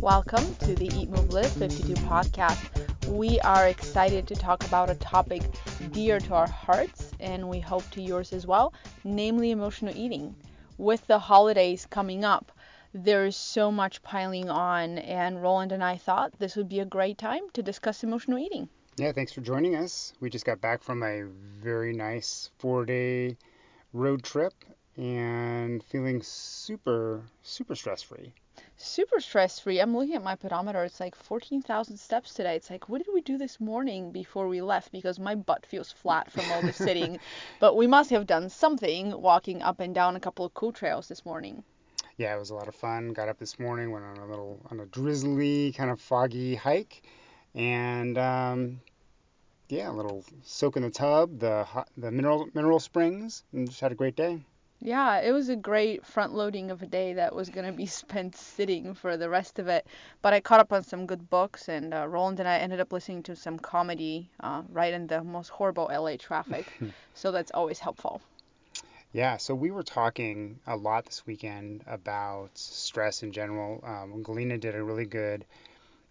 Welcome to the Eat Move Live 52 podcast. We are excited to talk about a topic dear to our hearts and we hope to yours as well, namely emotional eating. With the holidays coming up, there is so much piling on, and Roland and I thought this would be a great time to discuss emotional eating. Yeah, thanks for joining us. We just got back from a very nice four day road trip and feeling super, super stress free. Super stress free. I'm looking at my pedometer. It's like 14,000 steps today. It's like, what did we do this morning before we left? Because my butt feels flat from all the sitting. but we must have done something walking up and down a couple of cool trails this morning. Yeah, it was a lot of fun. Got up this morning, went on a little, on a drizzly, kind of foggy hike, and um, yeah, a little soak in the tub, the hot, the mineral mineral springs, and just had a great day. Yeah, it was a great front loading of a day that was going to be spent sitting for the rest of it. But I caught up on some good books, and uh, Roland and I ended up listening to some comedy uh, right in the most horrible LA traffic. so that's always helpful. Yeah, so we were talking a lot this weekend about stress in general. Um, Galina did a really good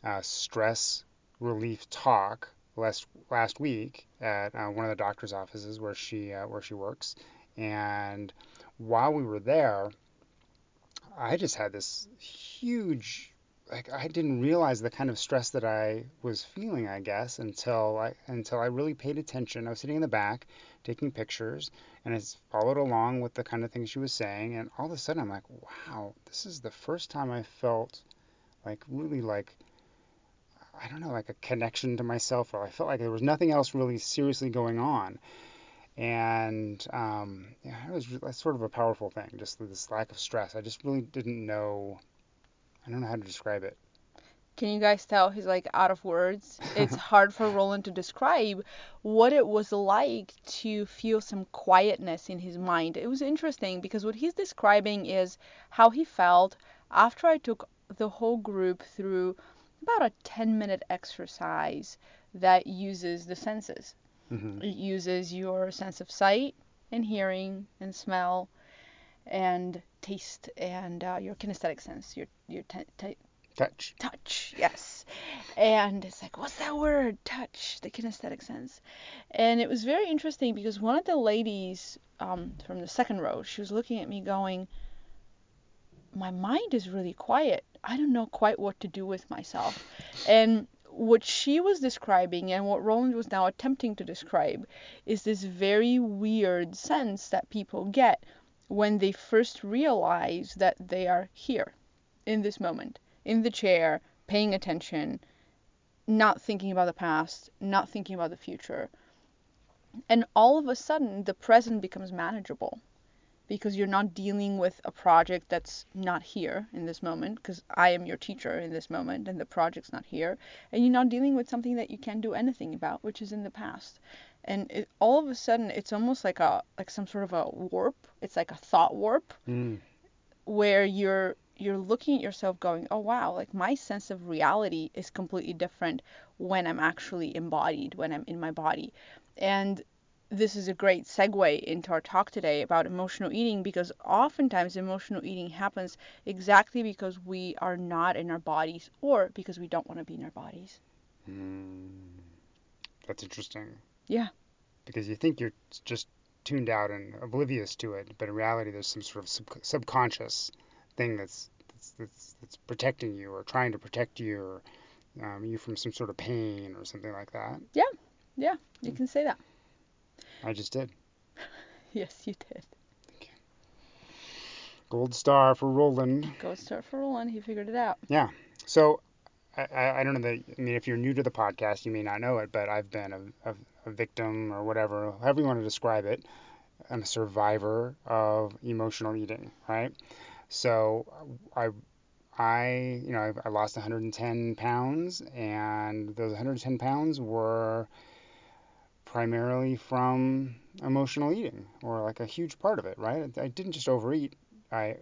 uh, stress relief talk last last week at uh, one of the doctor's offices where she uh, where she works, and while we were there, I just had this huge like I didn't realize the kind of stress that I was feeling, I guess, until I until I really paid attention. I was sitting in the back taking pictures and I followed along with the kind of things she was saying and all of a sudden I'm like, wow, this is the first time I felt like really like I don't know, like a connection to myself or I felt like there was nothing else really seriously going on. And um, yeah, it was sort of a powerful thing, just this lack of stress. I just really didn't know I don't know how to describe it. Can you guys tell he's like out of words? It's hard for Roland to describe what it was like to feel some quietness in his mind. It was interesting because what he's describing is how he felt after I took the whole group through about a 10 minute exercise that uses the senses. Mm-hmm. It uses your sense of sight and hearing and smell and taste and uh, your kinesthetic sense, your your t- t- touch. Touch, yes. And it's like, what's that word? Touch, the kinesthetic sense. And it was very interesting because one of the ladies um, from the second row, she was looking at me going, my mind is really quiet. I don't know quite what to do with myself. And what she was describing and what Roland was now attempting to describe is this very weird sense that people get when they first realize that they are here in this moment, in the chair, paying attention, not thinking about the past, not thinking about the future. And all of a sudden, the present becomes manageable because you're not dealing with a project that's not here in this moment because I am your teacher in this moment and the project's not here and you're not dealing with something that you can't do anything about which is in the past and it, all of a sudden it's almost like a like some sort of a warp it's like a thought warp mm. where you're you're looking at yourself going oh wow like my sense of reality is completely different when i'm actually embodied when i'm in my body and this is a great segue into our talk today about emotional eating because oftentimes emotional eating happens exactly because we are not in our bodies or because we don't want to be in our bodies. Mm, that's interesting. Yeah. Because you think you're just tuned out and oblivious to it, but in reality, there's some sort of sub- subconscious thing that's, that's, that's that's protecting you or trying to protect you or um, you from some sort of pain or something like that. Yeah, yeah, you can say that. I just did. yes, you did. Gold star for Roland. Gold star for Roland. He figured it out. Yeah. So I, I don't know that. I mean, if you're new to the podcast, you may not know it, but I've been a, a, a victim or whatever, however you want to describe it. I'm a survivor of emotional eating, right? So I, I, you know, I, I lost 110 pounds, and those 110 pounds were primarily from emotional eating, or like a huge part of it, right? I didn't just overeat. I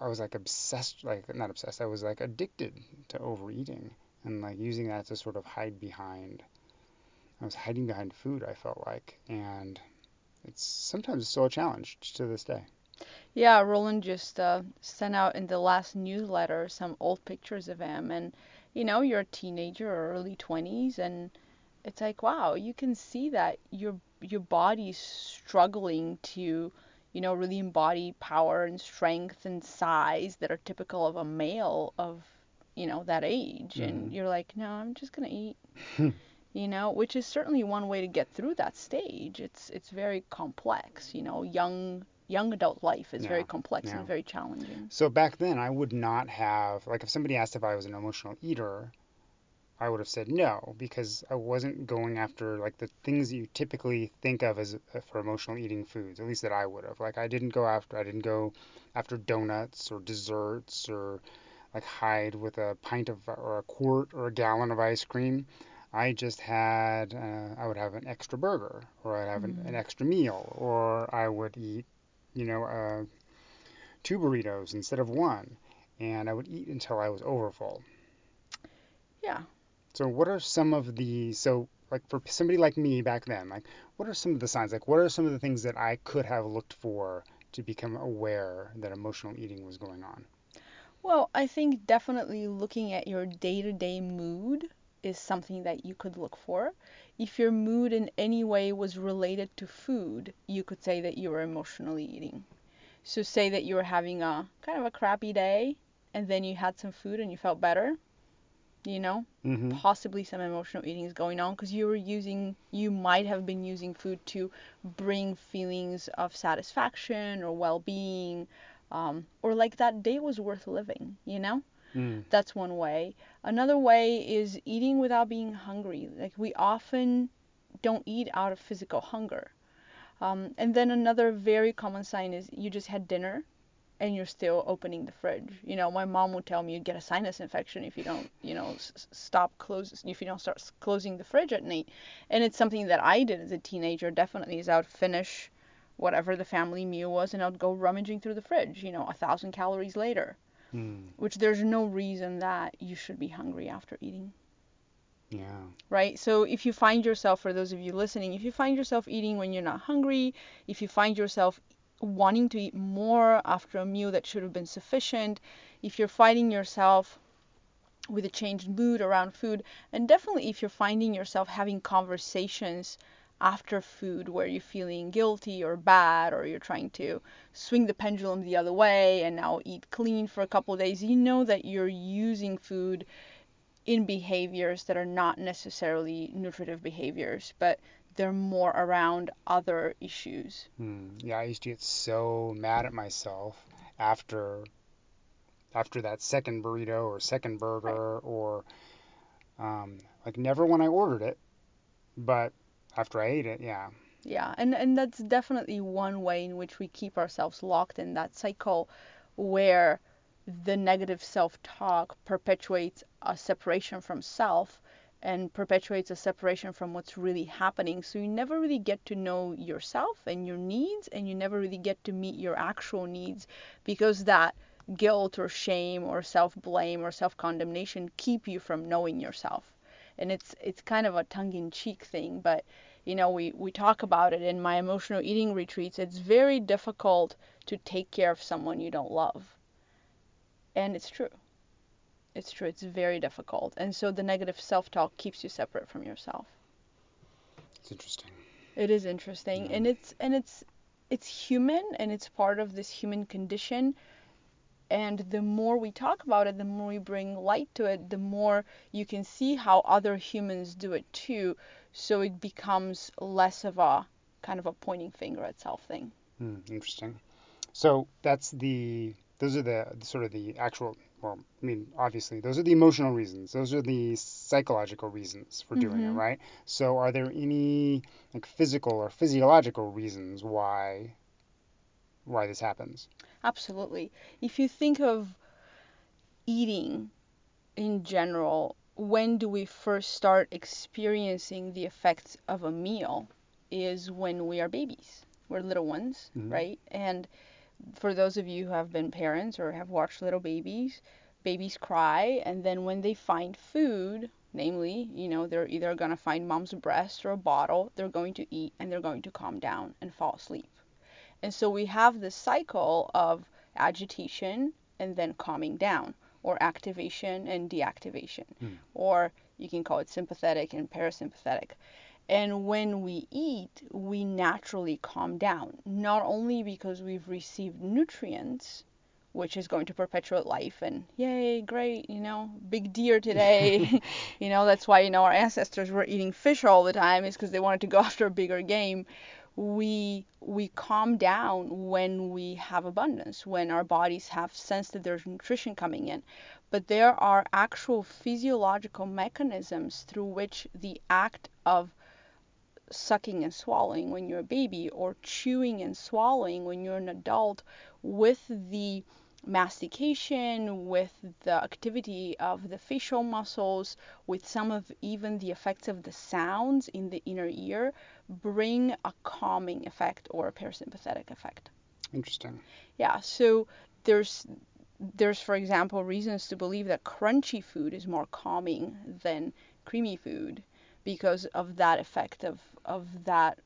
I was like obsessed, like not obsessed. I was like addicted to overeating, and like using that to sort of hide behind. I was hiding behind food, I felt like, and it's sometimes still a challenge to this day. Yeah, Roland just uh, sent out in the last newsletter some old pictures of him, and you know, you're a teenager or early 20s, and it's like, wow, you can see that your your body's struggling to, you know, really embody power and strength and size that are typical of a male of, you know, that age, and Mhm. you're like, no, I'm just gonna eat. you know, which is certainly one way to get through that stage. It's it's very complex, you know, young young adult life is very complex yeah. and very challenging. So back then, I would not have, like, if somebody asked if I was an emotional eater, I would have said no, because I wasn't going after, like, the things that you typically think of as uh, for emotional eating foods, at least that I would have. Like, I didn't go after, I didn't go after donuts or desserts or, like, hide with a pint of, or a quart or a gallon of ice cream. I just had, uh, I would have an extra burger, or I'd have an, an Mm. extra meal, or I would eat, you know, uh, two burritos instead of one, and I would eat until I was overfull. Yeah. So what are some of the so like for somebody like me back then, like what are some of the signs? Like what are some of the things that I could have looked for to become aware that emotional eating was going on? Well, I think definitely looking at your day-to-day mood is something that you could look for. If your mood in any way was related to food, you could say that you were emotionally eating. So say that you were having a kind of a crappy day and then you had some food and you felt better, you know, Mm-hmm. possibly some emotional eating is going on because you were using, you might have been using food to bring feelings of satisfaction or well-being, um, or like that day was worth living, you know? Mm. That's one way. Another way is eating without being hungry. Like we often don't eat out of physical hunger. Um, and then another very common sign is you just had dinner and you're still opening the fridge. You know, my mom would tell me you'd get a sinus infection if you don't, you know, s- stop close if you don't start closing the fridge at night. And it's something that I did as a teenager. Definitely is I would finish whatever the family meal was and I'd go rummaging through the fridge. You know, a thousand calories later, Mm. which there's no reason that you should be hungry after eating Yeah. right? So if you find yourself, for those of you listening, if you find yourself eating when you're not hungry, if you find yourself wanting to eat more after a meal that should have been sufficient, if you're finding yourself with a changed mood around food, and definitely if you're finding yourself having conversations after food where you're feeling guilty or bad or you're trying to swing the pendulum the other way and now eat clean for a couple of days, you know that you're using food in behaviors that are not necessarily nutritive behaviors, but they're more around other issues. Mm. Yeah, I used to get so mad at myself after after that second burrito or second Right. burger or um, like never when I ordered it, but after I ate it, yeah. Yeah, and and that's definitely one way in which we keep ourselves locked in that cycle where the negative self-talk perpetuates a separation from self and perpetuates a separation from what's really happening. So you never really get to know yourself and your needs, and you never really get to meet your actual needs because that guilt or shame or self-blame or self-condemnation keep you from knowing yourself. And it's it's kind of a tongue-in-cheek thing, but you know, we, we talk about it in my emotional eating retreats. It's very difficult to take care of someone you don't love. And it's true. It's true. It's very difficult. And so the negative self talk keeps you separate from yourself. It's interesting. It is interesting. Yeah. And it's and it's it's human and it's part of this human condition. And the more we talk about it, the more we bring light to it, the more you can see how other humans do it too. So it becomes less of a kind of a pointing finger at self thing. Hmm, interesting. So that's the those are the sort of the actual well, I mean, obviously those are the emotional reasons. Those are the psychological reasons for doing it, hmm right? So are there any like physical or physiological reasons why why this happens? Absolutely. If you think of eating in general, when do we first start experiencing the effects of a meal? Is when we are babies. We're little ones, hmm right? And for those of you who have been parents or have watched little babies, babies cry, and then when they find food, namely, you know, they're either going to find mom's breast or a bottle, they're going to eat and they're going to calm down and fall asleep. And so we have this cycle of agitation and then calming down, or activation and deactivation, Hmm. or you can call it sympathetic and parasympathetic. And when we eat, we naturally calm down, not only because we've received nutrients, which is going to perpetuate life, and yay, great, you know, big deer today. you know, that's why, you know, our ancestors were eating fish all the time, is because they wanted to go after a bigger game. We we calm down when we have abundance, when our bodies have sensed that there's nutrition coming in. But there are actual physiological mechanisms through which the act of sucking and swallowing when you're a baby or chewing and swallowing when you're an adult with the mastication, with the activity of the facial muscles, with some of even the effects of the sounds in the inner ear, bring a calming effect or a parasympathetic effect. Interesting. Yeah, so there's there's for example reasons to believe that crunchy food is more calming than creamy food because of that effect of of that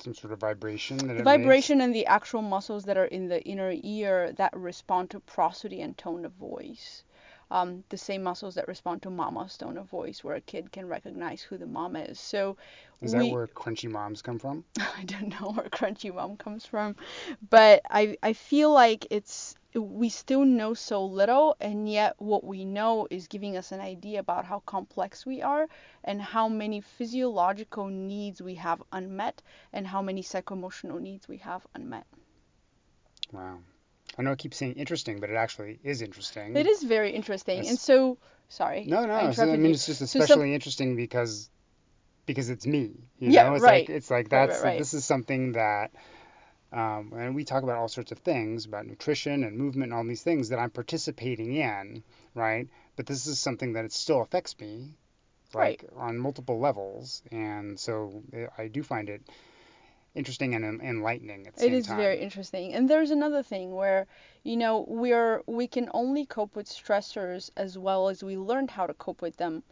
Some sort of vibration that the vibration and the actual muscles that are in the inner ear that respond to prosody and tone of voice. Um, the same muscles that respond to mama's tone of voice, where a kid can recognize who the mom is. So makes. Is we, that where crunchy moms come from? I don't know where crunchy mom comes from, but I I feel like it's we still know so little, and yet what we know is giving us an idea about how complex we are and how many physiological needs we have unmet and how many psychoemotional needs we have unmet. Wow. I know I keep saying interesting, but it actually is interesting. It is very interesting, and so sorry. No, no. I so, I mean, you. it's just So some- especially interesting because because it's me. You Yeah, know, it's right. like it's like Right, that's right, right. this is something that. Um, and we talk about all sorts of things about nutrition and movement and all these things that I'm participating in, right? But this is something that it still affects me, like on multiple levels, and so eh, I do find it interesting and enlightening at the It same is time. very interesting. And there's another thing where, you know, we're we can only cope with stressors as well as we learned how to cope with them.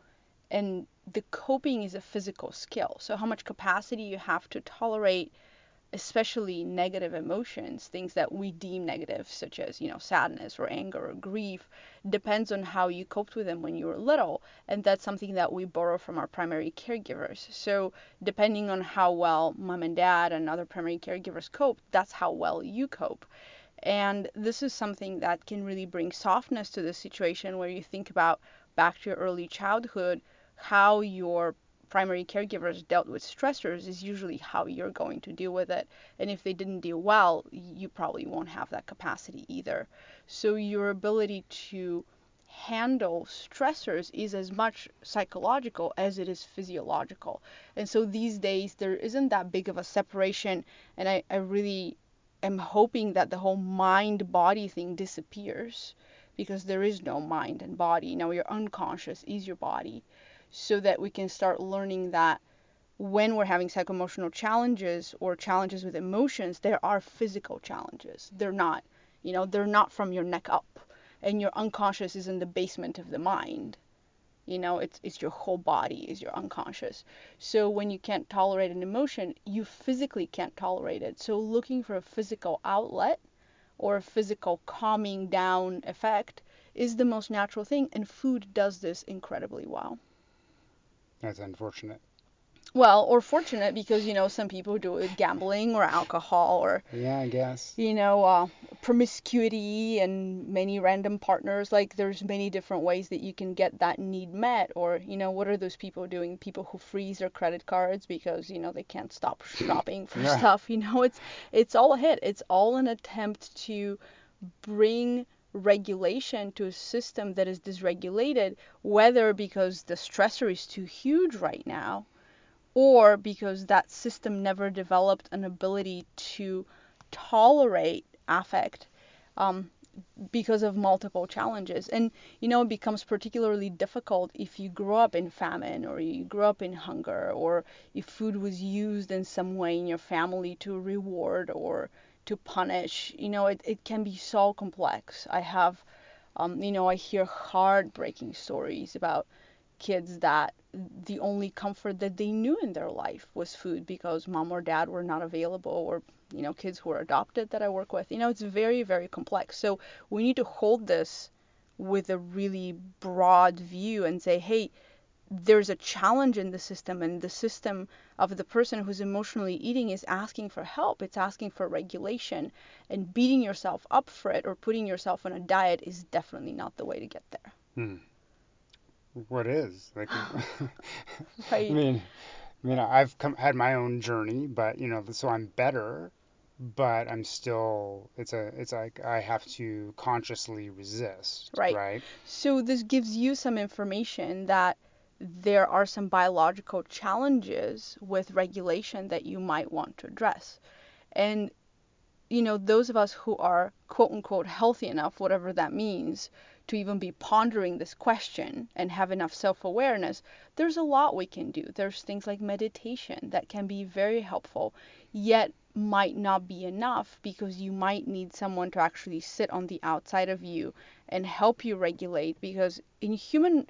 And the coping is a physical skill. So how much capacity you have to tolerate especially negative emotions, things that we deem negative, such as, you know, sadness or anger or grief, depends on how you coped with them when you were little. And that's something that we borrow from our primary caregivers. So, depending on how well mom and dad and other primary caregivers cope, that's how well you cope. And this is something that can really bring softness to the situation where you think about back to your early childhood, how your primary caregivers dealt with stressors is usually how you're going to deal with it. And if they didn't deal well, you probably won't have that capacity either. So your ability to handle stressors is as much psychological as it is physiological. And so these days there isn't that big of a separation and I, I really am hoping that the whole mind body thing disappears because there is no mind and body. Now your unconscious is your body so that we can start learning that when we're having psychoemotional challenges or challenges with emotions, there are physical challenges. They're not, you know, they're not from your neck up. And your unconscious is in the basement of the mind. You know, it's it's your whole body is your unconscious. So when you can't tolerate an emotion, you physically can't tolerate it. So looking for a physical outlet or a physical calming down effect is the most natural thing and food does this incredibly well. That's unfortunate. Well, or fortunate because you know some people do it with gambling or alcohol or Yeah, I guess. you know uh, promiscuity and many random partners. Like there's many different ways that you can get that need met. Or you know what are those people doing? People who freeze their credit cards because you know they can't stop shopping for Yeah. stuff. You know it's it's all a hit. It's all an attempt to bring regulation to a system that is dysregulated, whether because the stressor is too huge right now or because that system never developed an ability to tolerate affect um, because of multiple challenges. And you know, it becomes particularly difficult if you grow up in famine or you grow up in hunger or if food was used in some way in your family to reward or to punish. You know, it, it can be so complex. I have Um, you know, I hear heartbreaking stories about kids that the only comfort that they knew in their life was food because mom or dad were not available or you know kids who are adopted that I work with. You know, it's very very complex. So we need to hold this with a really broad view and say, hey, there's a challenge in the system and the system of the person who's emotionally eating is asking for help it's asking for regulation and beating yourself up for it or putting yourself on a diet is definitely not the way to get there Hmm. What is like? right I mean, I mean, I've come had my own journey, but you know, so I'm better, but I'm still. It's a. It's like I have to consciously resist. Right. Right. so this gives you some information that there are some biological challenges with regulation that you might want to address and you know, those of us who are quote unquote healthy enough, whatever that means, to even be pondering this question and have enough self awareness, there's a lot we can do. There's things like meditation that can be very helpful, yet might not be enough because you might need someone to actually sit on the outside of you and help you regulate because in human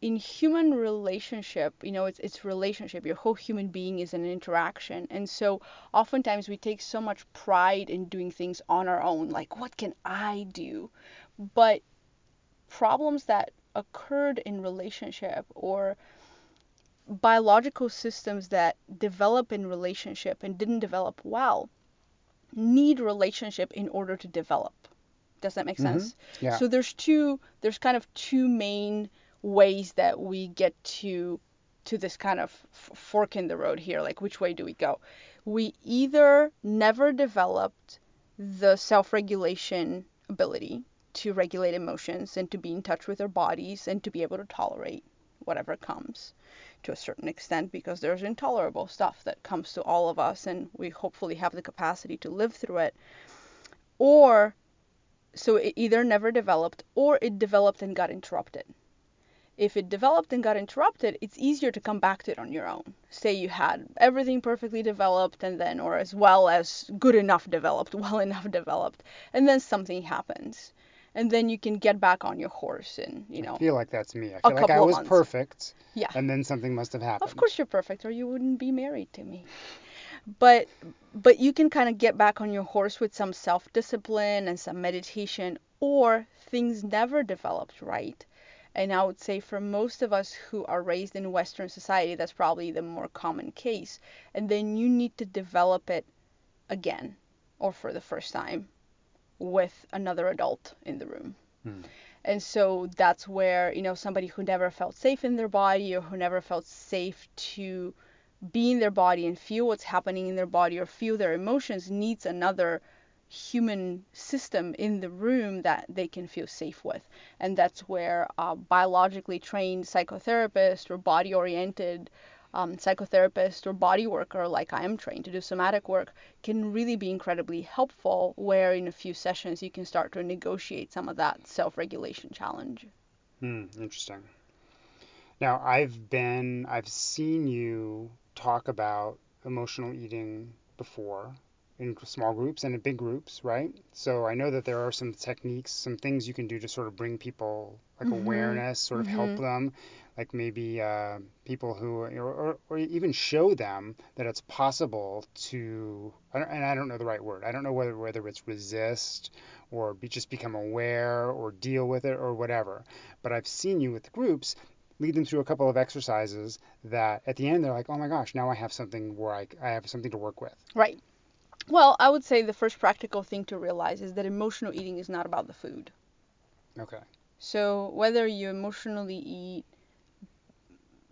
in human relationship, you know, it's it's relationship. Your whole human being is an interaction. And so oftentimes we take so much pride in doing things on our own, like what can I do? But problems that occurred in relationship or biological systems that develop in relationship and didn't develop well need relationship in order to develop. Does that make Mm-hmm. sense? Yeah. So there's two there's kind of two main ways that we get to to this kind of fork in the road here like which way do we go? We either never developed the self-regulation ability to regulate emotions and to be in touch with our bodies and to be able to tolerate whatever comes to a certain extent because there's intolerable stuff that comes to all of us and we hopefully have the capacity to live through it or so it either never developed or it developed and got interrupted. If it developed and got interrupted, it's easier to come back to it on your own. Say you had everything perfectly developed and then, or as well as good enough developed, well enough developed, and then something happens. And then you can get back on your horse and, you I know, feel like that's me. I feel like I was months. perfect, yeah. and then something must have happened. Of course you're perfect or you wouldn't be married to me. But but you can kind of get back on your horse with some self-discipline and some meditation or things never developed right. And I would say for most of us who are raised in western society that's probably the more common case. And then you need to develop it again or for the first time with another adult in the room. Hmm. And so that's where, you know, somebody who never felt safe in their body or who never felt safe to be in their body and feel what's happening in their body or feel their emotions needs another human system in the room that they can feel safe with. And that's where uh, biologically trained psychotherapist or body oriented um, psychotherapist or body worker, like I am trained to do somatic work, can really be incredibly helpful. Where in a few sessions you can start to negotiate some of that self regulation challenge. Hmm, interesting. Now, I've been, I've seen you talk about emotional eating before in small groups and in big groups, right? So I know that there are some techniques, some things you can do to sort of bring people like Mhm. awareness, sort of help Mhm. them, like maybe uh, people who, or, or, or even show them that it's possible to, I don't- and I don't know the right word. I don't know whether whether it's resist or be, just become aware or deal with it or whatever. But I've seen you with groups lead them through a couple of exercises that at the end they're like, oh my gosh, now I have something where I, I have something to work with. Right. Well, I would say the first practical thing to realize is that emotional eating is not about the food. Okay. So whether you emotionally eat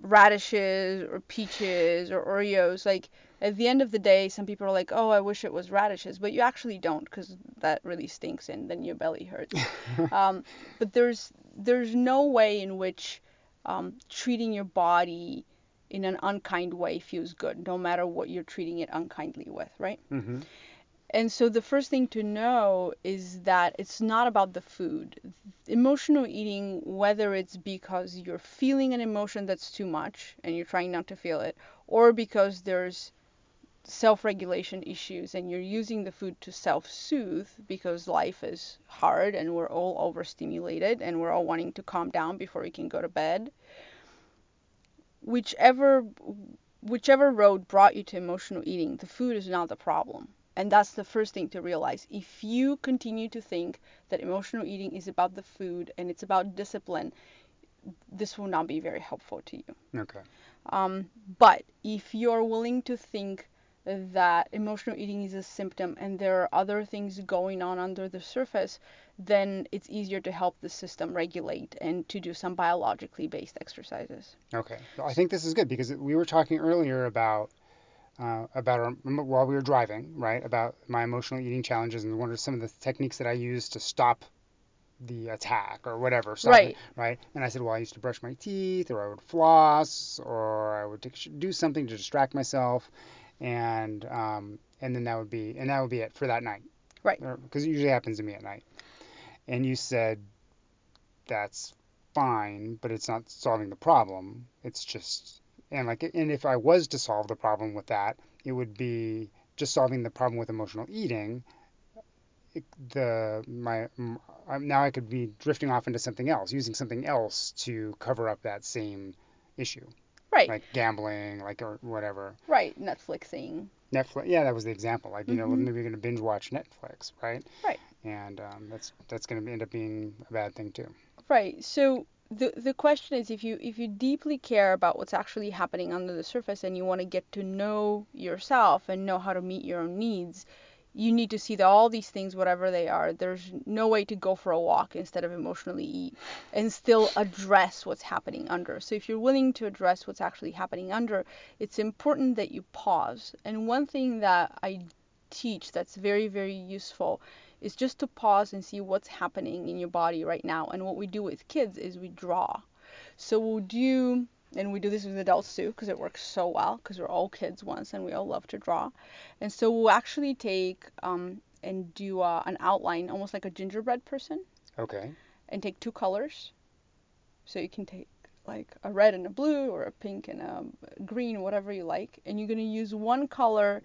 radishes or peaches or Oreos, like at the end of the day, some people are like, "Oh, I wish it was radishes," but you actually don't because that really stinks and then your belly hurts. um, but there's there's no way in which um, treating your body in an unkind way feels good, no matter what you're treating it unkindly with, right? hmm And so the first thing to know is that it's not about the food. Emotional eating, whether it's because you're feeling an emotion that's too much and you're trying not to feel it, or because there's self-regulation issues and you're using the food to self-soothe because life is hard and we're all overstimulated and we're all wanting to calm down before we can go to bed whichever whichever road brought you to emotional eating the food is not the problem. And that's the first thing to realize. If you continue to think that emotional eating is about the food and it's about discipline this will not be very helpful to you. Okay. um, but if you're willing to think that emotional eating is a symptom and there are other things going on under the surface, then it's easier to help the system regulate and to do some biologically based exercises. Okay. Well, I think this is good because we were talking earlier about uh, about our, while we were driving, right? About my emotional eating challenges and what are some of the techniques that I use to stop the attack or whatever. Right. Right. And I said, well, I used to brush my teeth, or I would floss, or I would do something to distract myself, and um, and then that would be and that would be it for that night. Right. Because it usually happens to me at night. And you said that's fine, but it's not solving the problem. It's just and like and if I was to solve the problem with that, it would be just solving the problem with emotional eating. The my now I could be drifting off into something else, using something else to cover up that same issue, Right. like gambling, like or whatever. Right. Netflixing. Netflix. Yeah, that was the example. Like you know, Mhm. maybe you're gonna binge watch Netflix, right? Right. And um, that's that's gonna end up being a bad thing too. Right. So the the question is if you if you deeply care about what's actually happening under the surface and you want to get to know yourself and know how to meet your own needs, you need to see that all these things, whatever they are, there's no way to go for a walk instead of emotionally eat and still address what's happening under. So if you're willing to address what's actually happening under, it's important that you pause. And one thing that I teach that's very, very useful is just to pause and see what's happening in your body right now. And what we do with kids is we draw. So we'll do, and we do this with adults too, because it works so well, because we're all kids once and we all love to draw. And so we'll actually take um, and do uh, an outline, almost like a gingerbread person, Okay. and take two colors. So you can take like a red and a blue, or a pink and a green, whatever you like. And you're going to use one color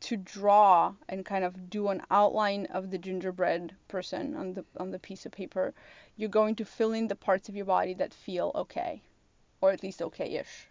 to draw and kind of do an outline of the gingerbread person on the on the piece of paper, you're going to fill in the parts of your body that feel okay, or at least okay-ish,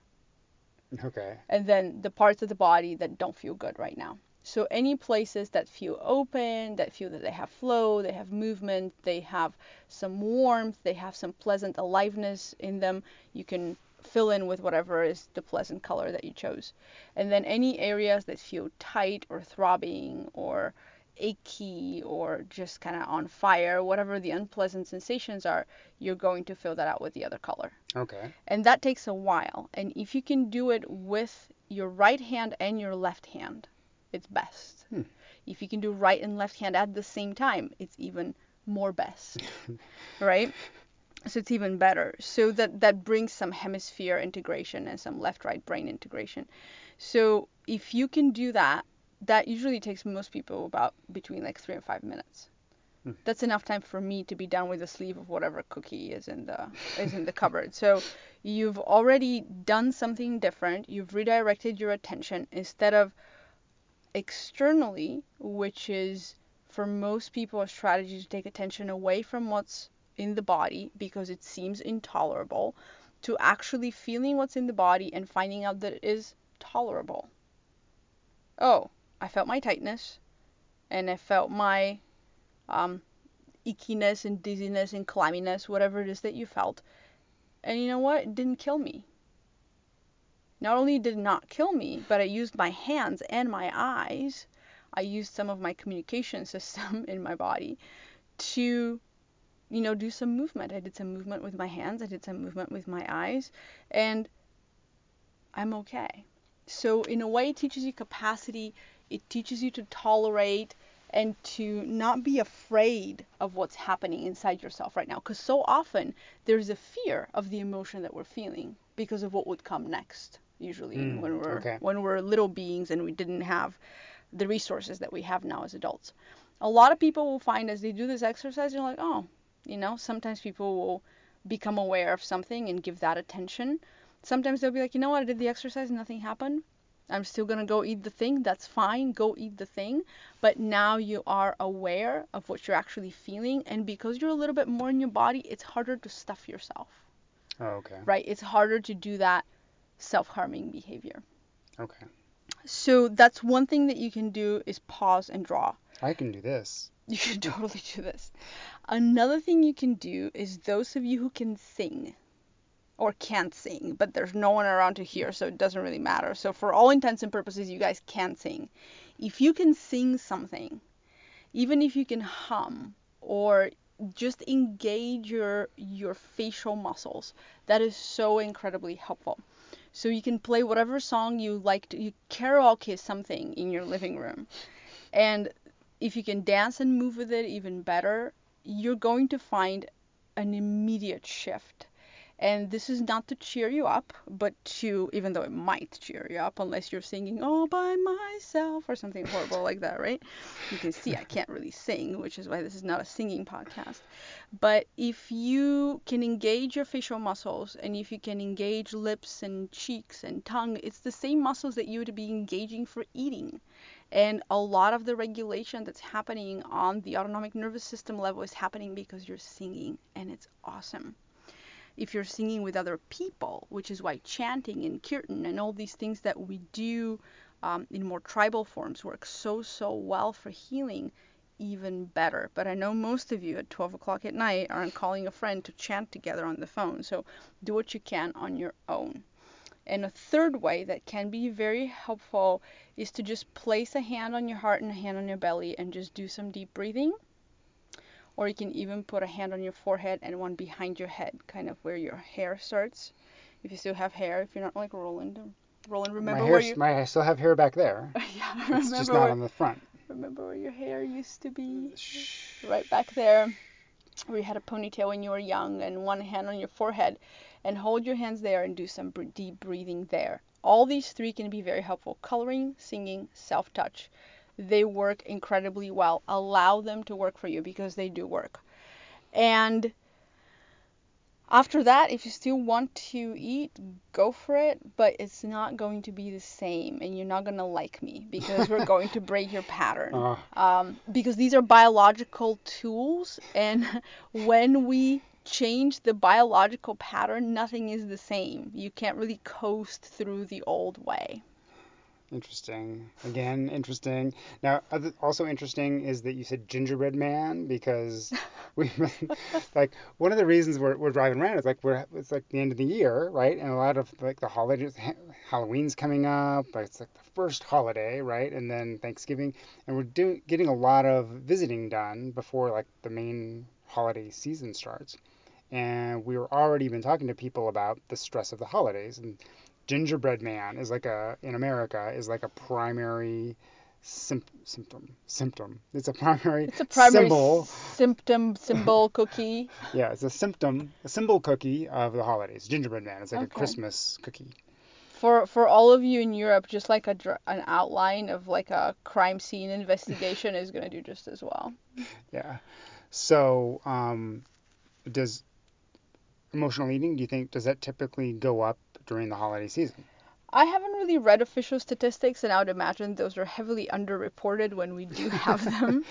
Okay. and then the parts of the body that don't feel good right now. So any places that feel open, that feel that they have flow, they have movement, they have some warmth, they have some pleasant aliveness in them, you can fill in with whatever is the pleasant color that you chose. And then any areas that feel tight or throbbing or achy or just kind of on fire, whatever the unpleasant sensations are, you're going to fill that out with the other color. Okay. And that takes a while. And if you can do it with your right hand and your left hand, it's best. Hmm. If you can do right and left hand at the same time, it's even more best. right? So it's even better. So that that brings some hemisphere integration and some left-right brain integration. So if you can do that, that usually takes most people about between like three and five minutes. Hmm. That's enough time for me to be done with the sleeve of whatever cookie is in the is in the cupboard. So you've already done something different. You've redirected your attention instead of externally, which is for most people a strategy to take attention away from what's in the body because it seems intolerable, to actually feeling what's in the body and finding out that it is tolerable. Oh, I felt my tightness and I felt my um, ickiness and dizziness and clamminess, whatever it is that you felt. And you know what? It didn't kill me. Not only did it not kill me, but I used my hands and my eyes. I used some of my communication system in my body to, you know, do some movement. I did some movement with my hands, I did some movement with my eyes, and I'm okay. So, in a way, it teaches you capacity, it teaches you to tolerate and to not be afraid of what's happening inside yourself right now. Because so often there's a fear of the emotion that we're feeling because of what would come next. Usually, Mm, when we're okay. when we're little beings and we didn't have the resources that we have now as adults. A lot of people will find as they do this exercise, they're like, oh, you know, sometimes people will become aware of something and give that attention. Sometimes they'll be like, you know what, I did the exercise and nothing happened. I'm still going to go eat the thing. That's fine. Go eat the thing. But now you are aware of what you're actually feeling. And because you're a little bit more in your body, it's harder to stuff yourself. Oh, okay. Right? It's harder to do that self harming behavior. Okay. So that's one thing that you can do is pause and draw. I can do this. You can totally do this. Another thing you can do is those of you who can sing or can't sing, but there's no one around to hear, so it doesn't really matter. So for all intents and purposes, you guys can't sing. If you can sing something, even if you can hum or just engage your your facial muscles, that is so incredibly helpful. So you can play whatever song you like to you karaoke something in your living room. And if you can dance and move with it even better, you're going to find an immediate shift and this is not to cheer you up, but to, even though it might cheer you up, unless you're singing all by myself or something horrible like that, right? You can see I can't really sing, which is why this is not a singing podcast. But if you can engage your facial muscles and if you can engage lips and cheeks and tongue, it's the same muscles that you would be engaging for eating. And a lot of the regulation that's happening on the autonomic nervous system level is happening because you're singing, and it's awesome if you're singing with other people, which is why chanting and kirtan and all these things that we do um, in more tribal forms work so, so well for healing, even better. But I know most of you at 12 o'clock at night aren't calling a friend to chant together on the phone, so do what you can on your own. And a third way that can be very helpful is to just place a hand on your heart and a hand on your belly and just do some deep breathing or you can even put a hand on your forehead and one behind your head, kind of where your hair starts. If you still have hair, if you're not like Roland. Roland, remember my where you? My, I still have hair back there. yeah, remember it's just where, not on the front. Remember where your hair used to be? Shh. Right back there, where you had a ponytail when you were young, and one hand on your forehead, and hold your hands there and do some deep breathing there. All these three can be very helpful: coloring, singing, self-touch they work incredibly well. Allow them to work for you because they do work. And after that, if you still want to eat, go for it, but it's not going to be the same, and you're not going to like me because we're going to break your pattern. Uh. Um, because these are biological tools, and when we change the biological pattern, nothing is the same. You can't really coast through the old way. Interesting. Again, interesting. Now, also interesting is that you said gingerbread man because we like one of the reasons we're, we're driving around is like we're it's like the end of the year, right? And a lot of like the holidays, Halloween's coming up. It's like the first holiday, right? And then Thanksgiving, and we're doing getting a lot of visiting done before like the main holiday season starts. And we were already been talking to people about the stress of the holidays and gingerbread man is like a in America is like a primary sim- symptom symptom. It's a primary, it's a primary symbol symptom symbol cookie. Yeah, it's a symptom a symbol cookie of the holidays. Gingerbread man. It's like Okay. a Christmas cookie. For for all of you in Europe, just like a dr- an outline of like a crime scene investigation is gonna do just as well. Yeah. So, um, does emotional eating? Do you think does that typically go up during the holiday season? I haven't really read official statistics, and I would imagine those are heavily underreported when we do have them.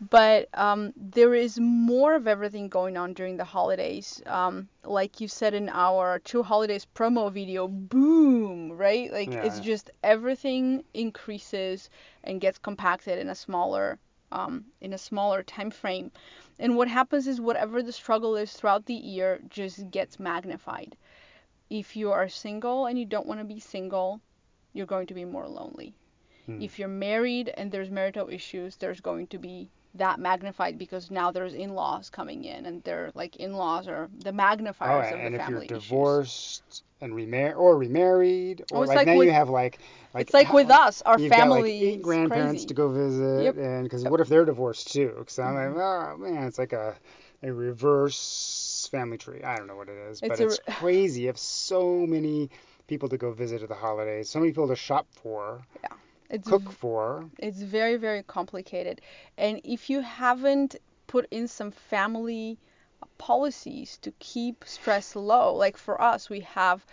But um, there is more of everything going on during the holidays. Um, like you said in our two Holidays promo video, boom, right? Like it's Yeah. just everything increases and gets compacted in a smaller um, in a smaller time frame. And what happens is whatever the struggle is throughout the year just gets magnified. If you are single and you don't want to be single, you're going to be more lonely. Hmm. If you're married and there's marital issues, there's going to be that magnified because now there's in-laws coming in and they're like in-laws are the Oh, magnifiers of the and the if you're family issues. divorced and remar or remarried, or Oh, like, like now with- you have like like it's like how- with us, our family like eight grandparents crazy. to go visit, Yep. and because Yep. what if they're divorced too? Because I'm Mhm. like, oh man, it's like a a reverse family tree. I don't know what it is, It's but a it's crazy. You have so many people to go visit at the holidays, so many people to shop for, Yeah. It's cook for. It's very, very complicated. And if you haven't put in some family policies to keep stress low, like for us, we have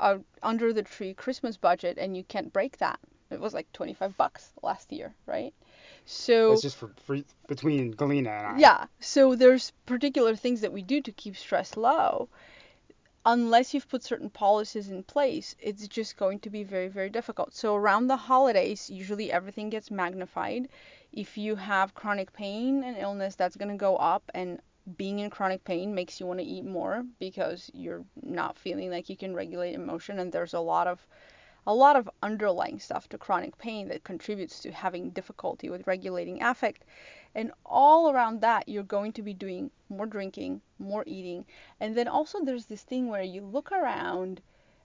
a under the tree Christmas budget and you can't break that. It was like 25 bucks last year, right? So it's just for, for between Galina and I. yeah, so there's particular things that we do to keep stress low. Unless you've put certain policies in place, it's just going to be very, very difficult. So around the holidays, usually everything gets magnified. If you have chronic pain and illness, that's going to go up and being in chronic pain makes you want to eat more because you're not feeling like you can regulate emotion and there's a lot of a lot of underlying stuff to chronic pain that contributes to having difficulty with regulating affect. And all around that, you're going to be doing more drinking, more eating. And then also, there's this thing where you look around,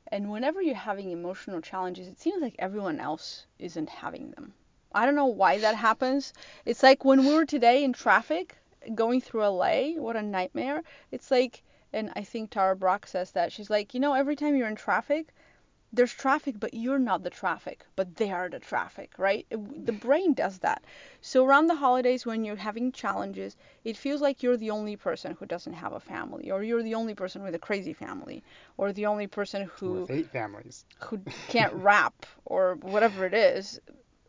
and whenever you're having emotional challenges, it seems like everyone else isn't having them. I don't know why that happens. It's like when we were today in traffic going through LA, what a nightmare. It's like, and I think Tara Brach says that. She's like, you know, every time you're in traffic, there's traffic, but you're not the traffic, but they are the traffic, right? It, the brain does that. So around the holidays, when you're having challenges, it feels like you're the only person who doesn't have a family, or you're the only person with a crazy family, or the only person who With eight families. who can't rap, or whatever it is,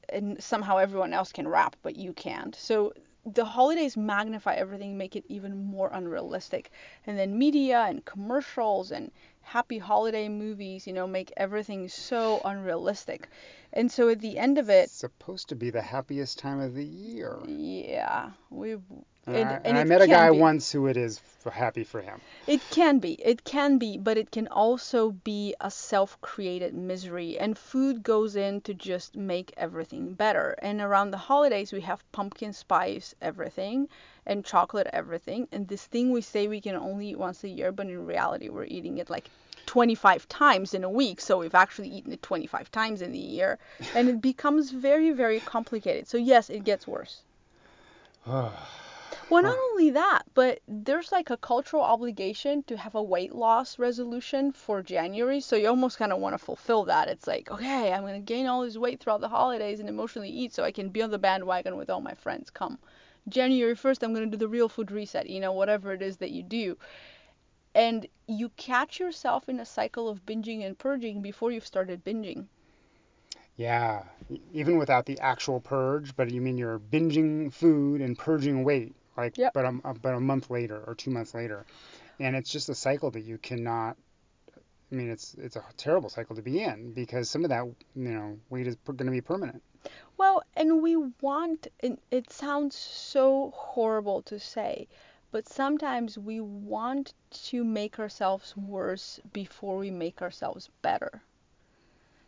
and somehow everyone else can rap, but you can't. So the holidays magnify everything, make it even more unrealistic. And then media and commercials and happy holiday movies, you know, make everything so unrealistic. And so at the end of it, It's supposed to be the happiest time of the year. yeah, we And, And- I, and I met a guy be. once who it is f happy for him. It can be. It can be, but it can also be a self-created misery. And food goes in to just make everything better. And around the holidays, we have pumpkin spice everything and chocolate everything. And this thing we say we can only eat once a year, but in reality, we're eating it like 25 times in a week. So we've actually eaten it 25 times in the year. And it becomes very, very complicated. So yes, it gets worse. Well, not only that, but there's like a cultural obligation to have a weight loss resolution for January. So you almost kind of want to fulfill that. It's like, okay, I'm going to gain all this weight throughout the holidays and emotionally eat so I can be on the bandwagon with all my friends. Come January 1st, I'm going to do the real food reset, you know, whatever it is that you do. And you catch yourself in a cycle of binging and purging before you've started binging. Yeah, even without the actual purge, but you mean you're binging food and purging weight, like Yep. but a, but a month later or two months later, and it's just a cycle that you cannot. I mean, it's it's a terrible cycle to be in because some of that you know weight is going to be permanent. Well, and we want, and it sounds so horrible to say, but sometimes we want to make ourselves worse before we make ourselves better.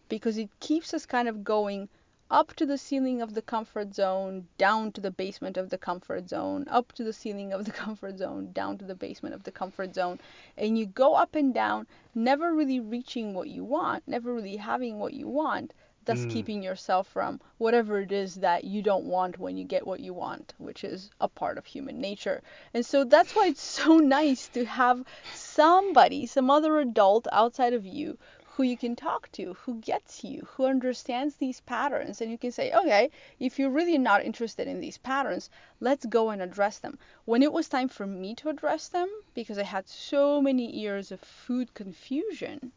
Because it keeps us kind of going up to the ceiling of the comfort zone, down to the basement of the comfort zone, up to the ceiling of the comfort zone, down to the basement of the comfort zone. And you go up and down, never really reaching what you want, never really having what you want, thus Mm. keeping yourself from whatever it is that you don't want when you get what you want, which is a part of human nature. And so that's why it's so nice to have somebody, some other adult outside of you who you can talk to, who gets you, who understands these patterns, and you can say, okay, if you're really not interested in these patterns, let's go and address them. When it was time for me to address them, because I had so many years of food confusion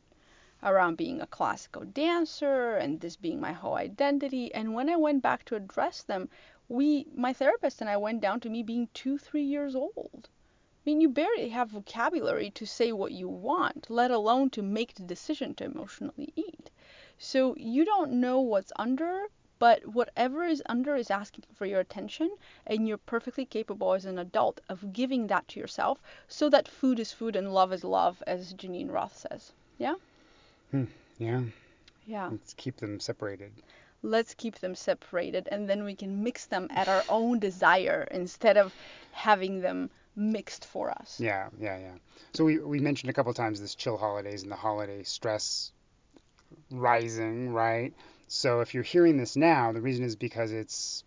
around being a classical dancer and this being my whole identity, and when I went back to address them, we, my therapist and I went down to me being two, three years old. I mean, you barely have vocabulary to say what you want, let alone to make the decision to emotionally eat. So you don't know what's under, but whatever is under is asking for your attention, and you're perfectly capable as an adult of giving that to yourself so that food is food and love is love, as Geneen Roth says. Yeah, Yeah. Yeah. Let's keep them separated. Let's keep them separated, and then we can mix them at our own desire instead of having them mixed for us. Yeah, yeah, yeah. So we we mentioned a couple times this chill holidays and the holiday stress rising, right? So if you're hearing this now, the reason is because it's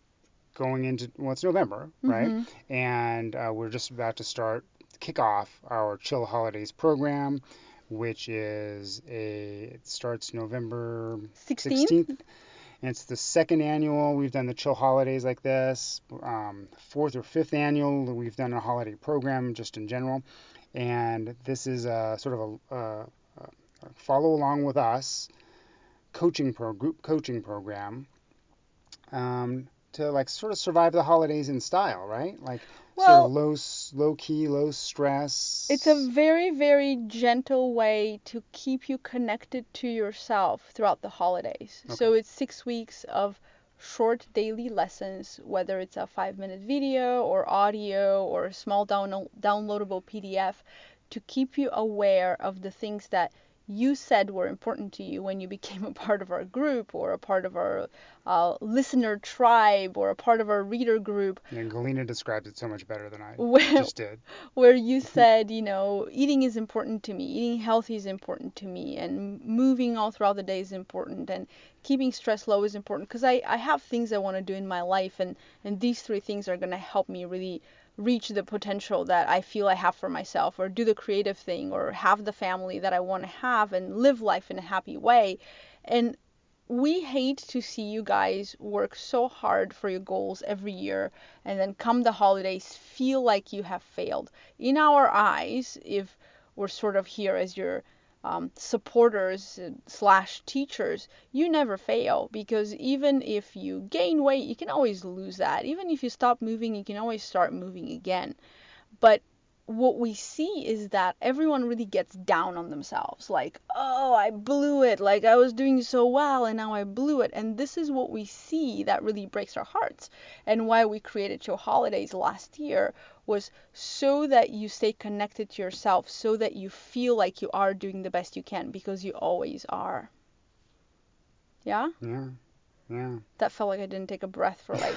going into well, it's November, right? Mhm. And uh, we're just about to start kick off our chill holidays program, which is a it starts November 16th? 16th. And it's the second annual. We've done the chill holidays like this. Um, fourth or fifth annual, we've done a holiday program just in general. And this is a sort of a, a, a follow along with us, coaching pro group coaching program, um, to like sort of survive the holidays in style, right? Like sort Well, of low low key, low stress. it's a very, very gentle way to keep you connected to yourself throughout the holidays. So it's six weeks of short daily lessons, whether it's a five minute video or audio or a small down- downloadable PDF, to keep you aware of the things that you said were important to you when you became a part of our group or a part of our uh, listener tribe or a part of our reader group And Galina described it so much better than I where, just did. where you said, you know, eating is important to me, eating healthy is important to me, and moving all throughout the day is important, and keeping stress low is important because I, I have things I want to do in my life, and, and these three things are going to help me really reach the potential that I feel I have for myself, or do the creative thing, or have the family that I want to have, and live life in a happy way. And we hate to see you guys work so hard for your goals every year and then come the holidays feel like you have failed. In our eyes, if we're sort of here as your um, supporters slash teachers, you never fail because even if you gain weight, you can always lose that. Even if you stop moving, you can always start moving again. But what we see is that everyone really gets down on themselves. Like oh i blew it. Like i was doing so well and now i blew it. And this is what we see that really breaks our hearts. And why we created show holidays last year was so that you stay connected to yourself so that you feel like you are doing the best you can because you always are. Yeah? Yeah. Yeah. that felt like i didn't take a breath for like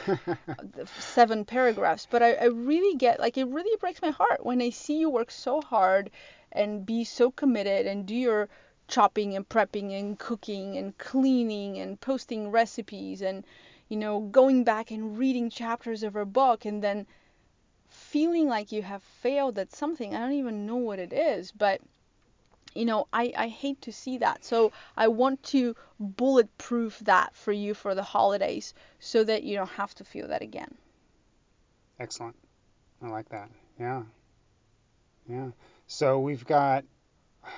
seven paragraphs, but I, I really get like it really breaks my heart when I see you work so hard and be so committed and do your chopping and prepping and cooking and cleaning and posting recipes and you know going back and reading chapters of a book and then feeling like you have failed at something. I don't even know what it is, but you know, I, I hate to see that. So I want to bulletproof that for you for the holidays so that you don't have to feel that again. Excellent. I like that. Yeah. Yeah. So we've got.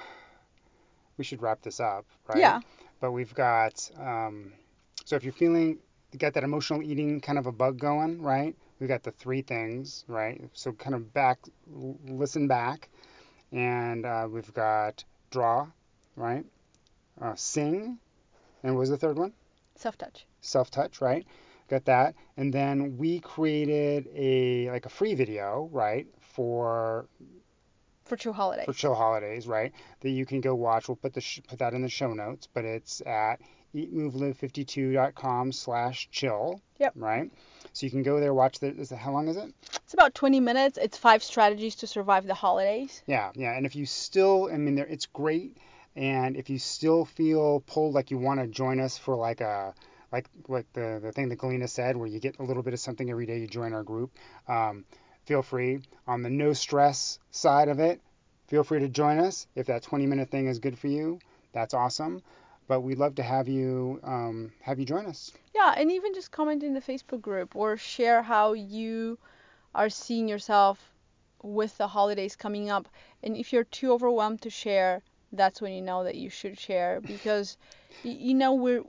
We should wrap this up, right? Yeah. But we've got. Um, so if you're feeling, you got that emotional eating kind of a bug going, right? We've got the three things, right? So kind of back, listen back, and uh, we've got draw, right? Uh, sing, and what was the third one? Self touch. self touch, right? Got that. And then we created a like a free video, right, for For true holidays. for chill holidays, right? That you can go watch. We'll put the sh- put that in the show notes, but it's at eatmovelive52.com slash chill. Yep. Right. So you can go there, watch the. Is it, how long is it? It's about 20 minutes. It's five strategies to survive the holidays. Yeah, yeah. And if you still, I mean, there, it's great. And if you still feel pulled like you want to join us for like a, like like the the thing that Galina said, where you get a little bit of something every day, you join our group. Um, feel free. On the no stress side of it, feel free to join us. If that 20 minute thing is good for you, that's awesome. But we'd love to have you um, have you join us. Yeah, and even just comment in the Facebook group or share how you are seeing yourself with the holidays coming up. And if you're too overwhelmed to share, that's when you know that you should share because you know we're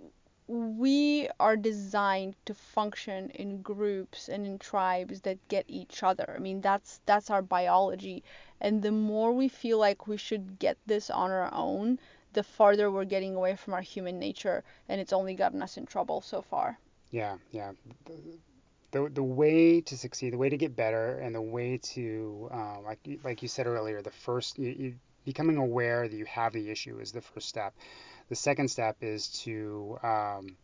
we are designed to function in groups and in tribes that get each other. I mean that's that's our biology. And the more we feel like we should get this on our own, the farther we're getting away from our human nature and it's only gotten us in trouble so far. Yeah, yeah. The, the way to succeed, the way to get better, and the way to, uh, like like you said earlier, the first, you, you, becoming aware that you have the issue is the first step. The second step is to um,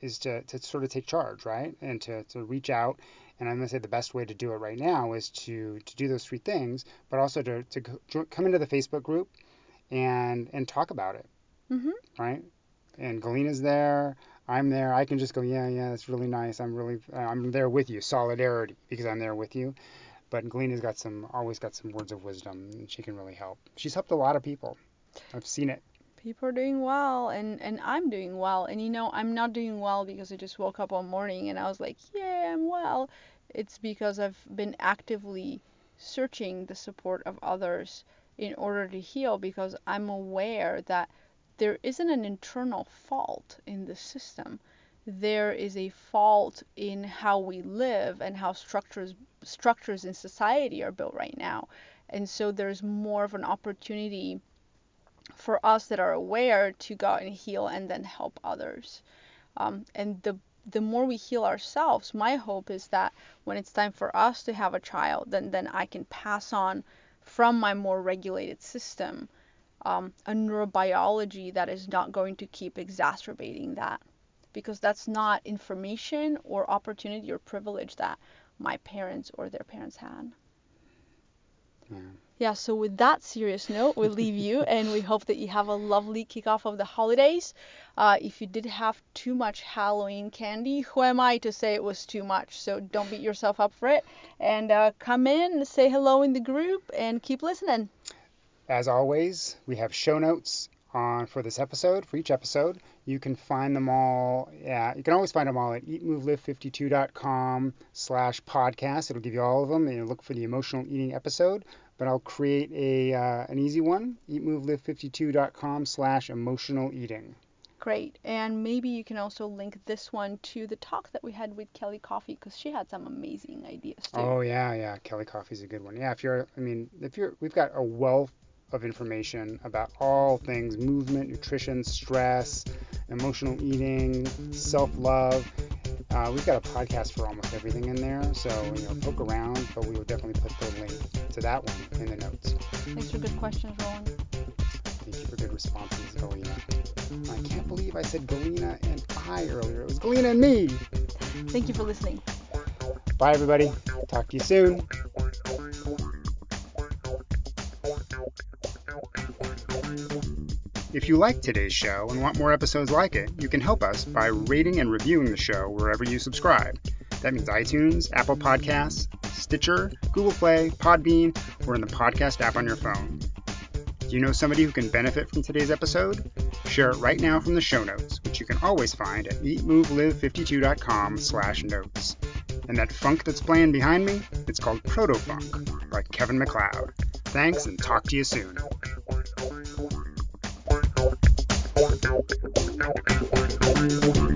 is to, to sort of take charge, right? And to, to reach out. And I'm going to say the best way to do it right now is to, to do those three things, but also to, to come into the Facebook group and and talk about it, Mhm. right? And Galina's there. I'm there. I can just go, yeah, yeah, that's really nice. I'm really, I'm there with you. Solidarity because I'm there with you. But Galina's got some, always got some words of wisdom, and she can really help. She's helped a lot of people. I've seen it. people are doing well and and I'm doing well and you know I'm not doing well because I just woke up one morning and I was like yeah I'm well it's because I've been actively searching the support of others in order to heal because I'm aware that there isn't an internal fault in the system. There is a fault in how we live and how structures structures in society are built right now. And so there's more of an opportunity for us that are aware to go and heal and then help others. Um, and the the more we heal ourselves, my hope is that when it's time for us to have a child, then then I can pass on from my more regulated system um, a neurobiology that is not going to keep exacerbating that because that's not information or opportunity or privilege that my parents or their parents had. Yeah. Yeah, so with that serious note, we'll leave you and we hope that you have a lovely kickoff of the holidays. Uh, if you did have too much Halloween candy, who am I to say it was too much? So don't beat yourself up for it. And uh, come in, say hello in the group, and keep listening. As always, we have show notes on for this episode, for each episode. You can find them all. Yeah, you can always find them all at eatmovelive52.com slash podcast. It'll give you all of them. And you look for the emotional eating episode. But I'll create a uh, an easy one. Eatmovelive52.com slash emotional eating. Great. And maybe you can also link this one to the talk that we had with Kelly Coffey because she had some amazing ideas too. Oh yeah, yeah. Kelly Coffey's a good one. Yeah, if you're, I mean, if you're, we've got a wealth of information about all things movement, nutrition, stress, emotional eating, self-love. Uh, we've got a podcast for almost everything in there, so you know, poke around, but we will definitely put the link to that one in the notes. Thanks for good questions, Roland. Thank you for good responses, Galina. I can't believe I said Galina and I earlier. It was Galina and me. Thank you for listening. Bye, everybody. Talk to you soon. If you like today's show and want more episodes like it, you can help us by rating and reviewing the show wherever you subscribe. That means iTunes, Apple Podcasts, Stitcher, Google Play, Podbean, or in the podcast app on your phone. Do you know somebody who can benefit from today's episode? Share it right now from the show notes, which you can always find at eatmovelive52.com slash notes. And that funk that's playing behind me, it's called Proto-Funk by Kevin MacLeod. Thanks and talk to you soon. Música